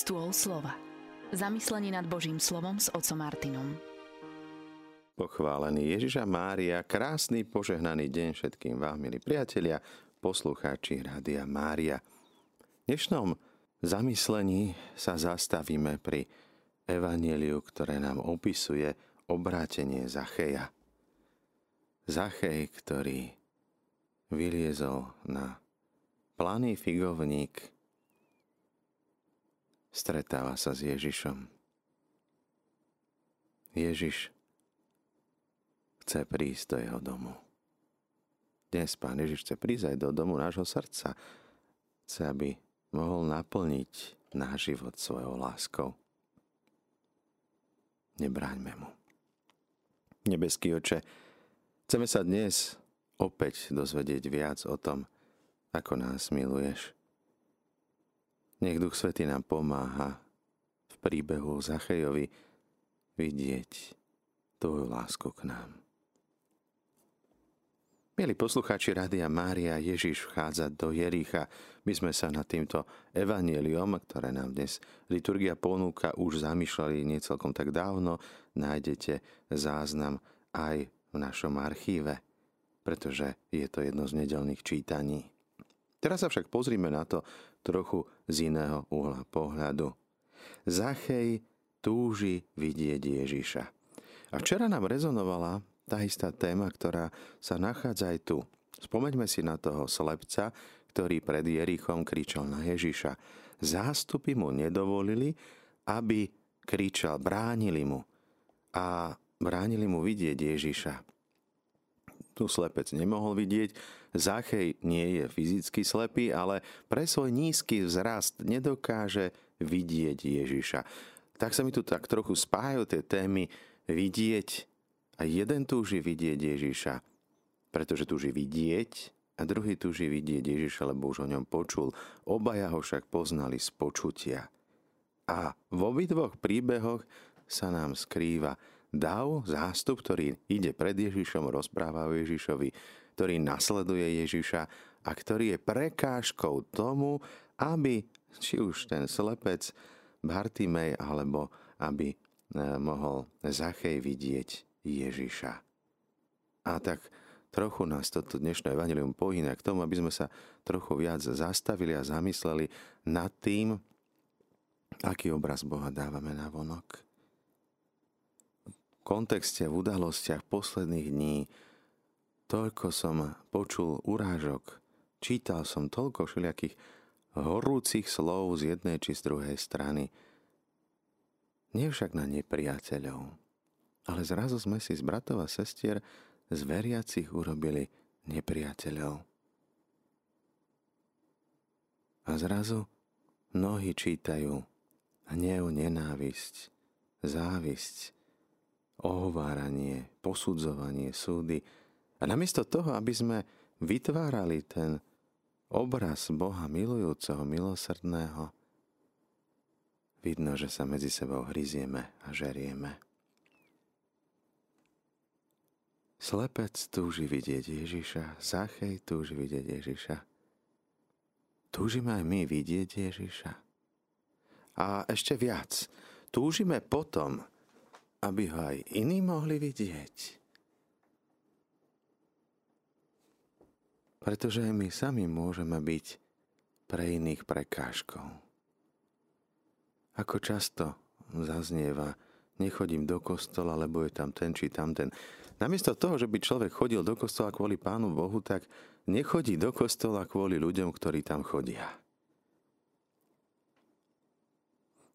Stôl slova. Zamyslenie nad Božím slovom s otcom Martinom. Pochválený Ježiša Mária, krásny požehnaný deň všetkým vám, milí priatelia, poslucháči Rádia Mária. V dnešnom zamyslení sa zastavíme pri evaneliu, ktoré nám opisuje obrátenie Zacheja. Zachej, ktorý vyliezol na planý figovník stretáva sa s Ježišom. Ježiš chce prísť do jeho domu. Dnes Pán Ježiš chce prísť aj do domu nášho srdca. Chce, aby mohol naplniť náš život svojou láskou. Nebráňme mu. Nebeský oče, chceme sa dnes opäť dozvedieť viac o tom, ako nás miluješ. Nech Duch Svety nám pomáha v príbehu Zachejovi vidieť Tvoju lásku k nám. Milí poslucháči Rádia Mária, Ježiš vchádza do Jericha. My sme sa nad týmto evanieliom, ktoré nám dnes liturgia ponúka, už zamýšľali niecelkom tak dávno. Nájdete záznam aj v našom archíve, pretože je to jedno z nedelných čítaní. Teraz sa však pozrime na to, trochu z iného uhla pohľadu. Zachej túži vidieť Ježiša. A včera nám rezonovala tá istá téma, ktorá sa nachádza aj tu. Spomeňme si na toho slepca, ktorý pred Jerichom kričal na Ježiša. Zástupy mu nedovolili, aby kričal, bránili mu. A bránili mu vidieť Ježiša. Tu slepec nemohol vidieť, Zachej nie je fyzicky slepý, ale pre svoj nízky vzrast nedokáže vidieť Ježiša. Tak sa mi tu tak trochu spájajú tie témy vidieť a jeden túži vidieť Ježiša, pretože túži vidieť a druhý túži vidieť Ježiša, lebo už o ňom počul. Obaja ho však poznali z počutia. A v obidvoch príbehoch sa nám skrýva dav, zástup, ktorý ide pred Ježišom, rozpráva o Ježišovi, ktorý nasleduje Ježiša a ktorý je prekážkou tomu, aby či už ten slepec Bartimej, alebo aby e, mohol Zachej vidieť Ježiša. A tak trochu nás toto dnešné evanilium pohýna k tomu, aby sme sa trochu viac zastavili a zamysleli nad tým, aký obraz Boha dávame na vonok. Kontexte, v udalostiach posledných dní Toľko som počul urážok, čítal som toľko všelijakých horúcich slov z jednej či z druhej strany. Nie však na nepriateľov, ale zrazu sme si z bratov a sestier z veriacich urobili nepriateľov. A zrazu mnohí čítajú hnev, nenávisť, závisť, ohováranie, posudzovanie, súdy, a namiesto toho, aby sme vytvárali ten obraz Boha milujúceho, milosrdného, vidno, že sa medzi sebou hryzieme a žerieme. Slepec túži vidieť Ježiša, Zachej túži vidieť Ježiša. Túžime aj my vidieť Ježiša. A ešte viac, túžime potom, aby ho aj iní mohli vidieť. Pretože my sami môžeme byť pre iných prekážkou. Ako často zaznieva, nechodím do kostola, lebo je tam ten či tamten. Namiesto toho, že by človek chodil do kostola kvôli Pánu Bohu, tak nechodí do kostola kvôli ľuďom, ktorí tam chodia.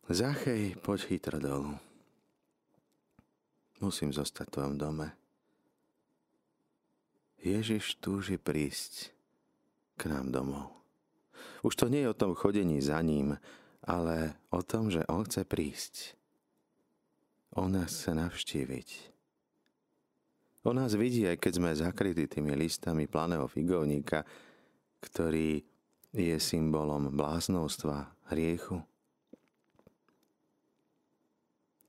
Zachej, poď chytro dolu. Musím zostať v tvojom dome. Ježiš túži prísť k nám domov. Už to nie je o tom chodení za ním, ale o tom, že on chce prísť. On nás chce navštíviť. On nás vidí, aj keď sme zakrytí tými listami planého figovníka, ktorý je symbolom bláznostva, hriechu.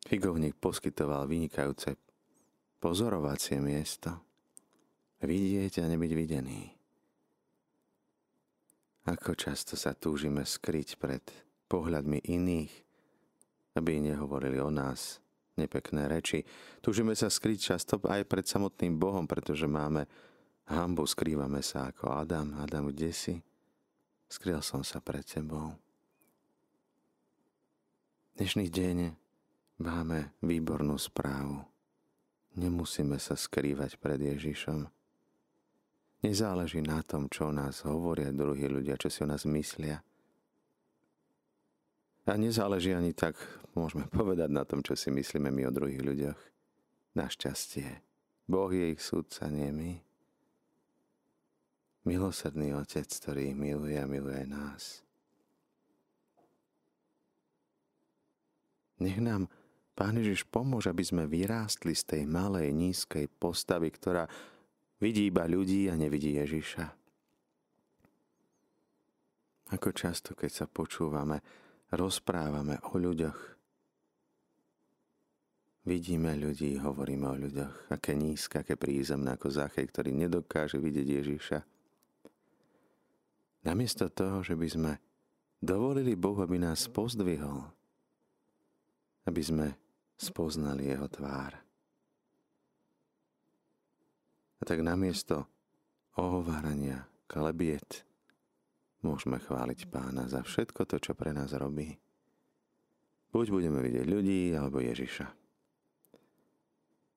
Figovník poskytoval vynikajúce pozorovacie miesto vidieť a nebyť videný. Ako často sa túžime skryť pred pohľadmi iných, aby nehovorili o nás nepekné reči. Túžime sa skryť často aj pred samotným Bohom, pretože máme hambu, skrývame sa ako Adam. Adam, kde si? Skryl som sa pred tebou. Dnešný deň máme výbornú správu. Nemusíme sa skrývať pred Ježišom. Nezáleží na tom, čo o nás hovoria druhí ľudia, čo si o nás myslia. A nezáleží ani tak, môžeme povedať na tom, čo si myslíme my o druhých ľuďoch. Našťastie. Boh je ich súdca, nie my. Milosrdný Otec, ktorý ich miluje a miluje nás. Nech nám Pán Ježiš pomôže, aby sme vyrástli z tej malej, nízkej postavy, ktorá vidí iba ľudí a nevidí Ježiša. Ako často, keď sa počúvame, rozprávame o ľuďoch. Vidíme ľudí, hovoríme o ľuďoch, aké nízke, aké prízemné ako Zachej, ktorý nedokáže vidieť Ježiša. Namiesto toho, že by sme dovolili Bohu, aby nás pozdvihol, aby sme spoznali Jeho tvár. A tak namiesto ohovárania, klebiet, Môžeme chváliť pána za všetko to, čo pre nás robí. Buď budeme vidieť ľudí, alebo Ježiša.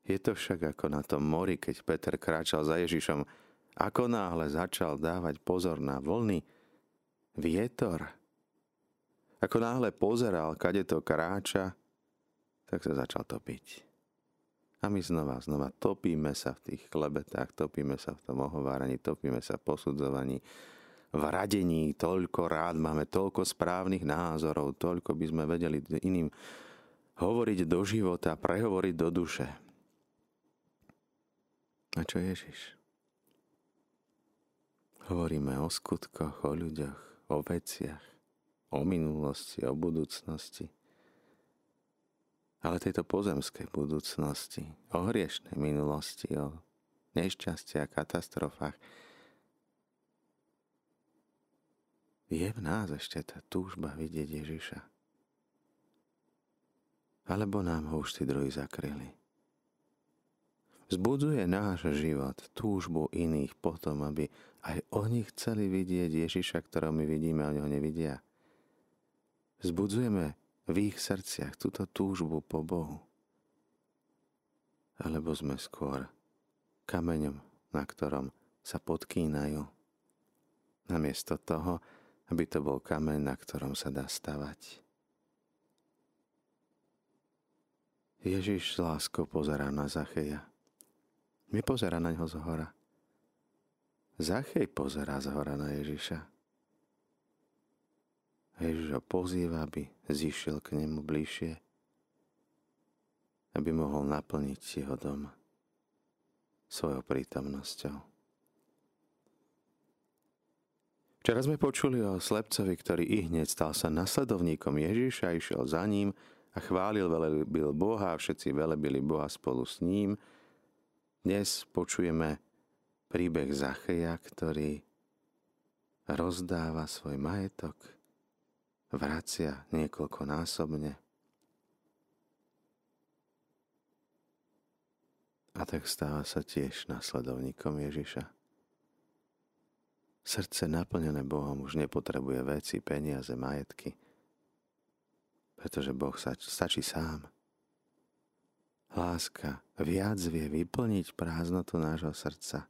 Je to však ako na tom mori, keď Peter kráčal za Ježišom, ako náhle začal dávať pozor na vlny, vietor. Ako náhle pozeral, kade to kráča, tak sa začal topiť. A my znova, znova topíme sa v tých klebetách, topíme sa v tom ohováraní, topíme sa v posudzovaní, v radení toľko rád, máme toľko správnych názorov, toľko by sme vedeli iným hovoriť do života, prehovoriť do duše. A čo Ježiš? Hovoríme o skutkoch, o ľuďoch, o veciach, o minulosti, o budúcnosti. Ale tejto pozemskej budúcnosti, o hriešnej minulosti, o nešťastie a katastrofách, Je v nás ešte tá túžba vidieť Ježiša? Alebo nám ho už tí druhí zakryli? Vzbudzuje náš život túžbu iných potom, aby aj oni chceli vidieť Ježiša, ktorého my vidíme a oni ho nevidia. Vzbudzujeme v ich srdciach túto túžbu po Bohu. Alebo sme skôr kameňom, na ktorom sa podkýnajú. Namiesto toho, aby to bol kameň, na ktorom sa dá stavať. Ježiš s láskou pozerá na Zacheja. Nepozerá na ňo z hora. Zachej pozerá z hora na Ježiša. Ježiš ho pozýva, aby zišiel k nemu bližšie, aby mohol naplniť jeho dom svojou prítomnosťou. Včera sme počuli o slepcovi, ktorý i hneď stal sa nasledovníkom Ježiša, išiel za ním a chválil, velebil Boha a všetci velebili Boha spolu s ním. Dnes počujeme príbeh Zacheja, ktorý rozdáva svoj majetok, vracia niekoľkonásobne. A tak stáva sa tiež nasledovníkom Ježiša. Srdce naplnené Bohom už nepotrebuje veci, peniaze, majetky, pretože Boh sa, stačí sám. Láska viac vie vyplniť prázdnotu nášho srdca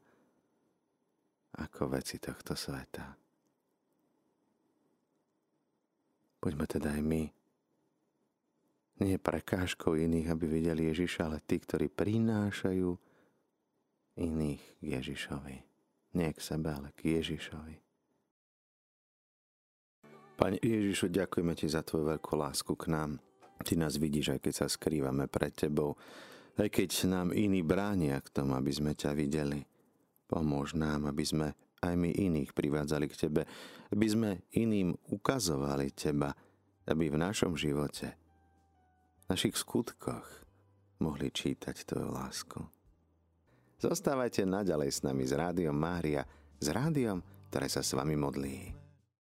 ako veci tohto sveta. Poďme teda aj my nie prekážkou iných, aby videli Ježiša, ale tí, ktorí prinášajú iných k Ježišovi. Nie k sebe, ale k Ježišovi. Pane Ježišu, ďakujeme Ti za Tvoju veľkú lásku k nám. Ty nás vidíš, aj keď sa skrývame pred Tebou, aj keď nám iní bránia k tomu, aby sme ťa videli. Pomôž nám, aby sme aj my iných privádzali k Tebe, aby sme iným ukazovali Teba, aby v našom živote, v našich skutkoch mohli čítať Tvoju lásku. Zostávajte naďalej s nami s Rádiom Mária, s rádiom, ktoré sa s vami modlí.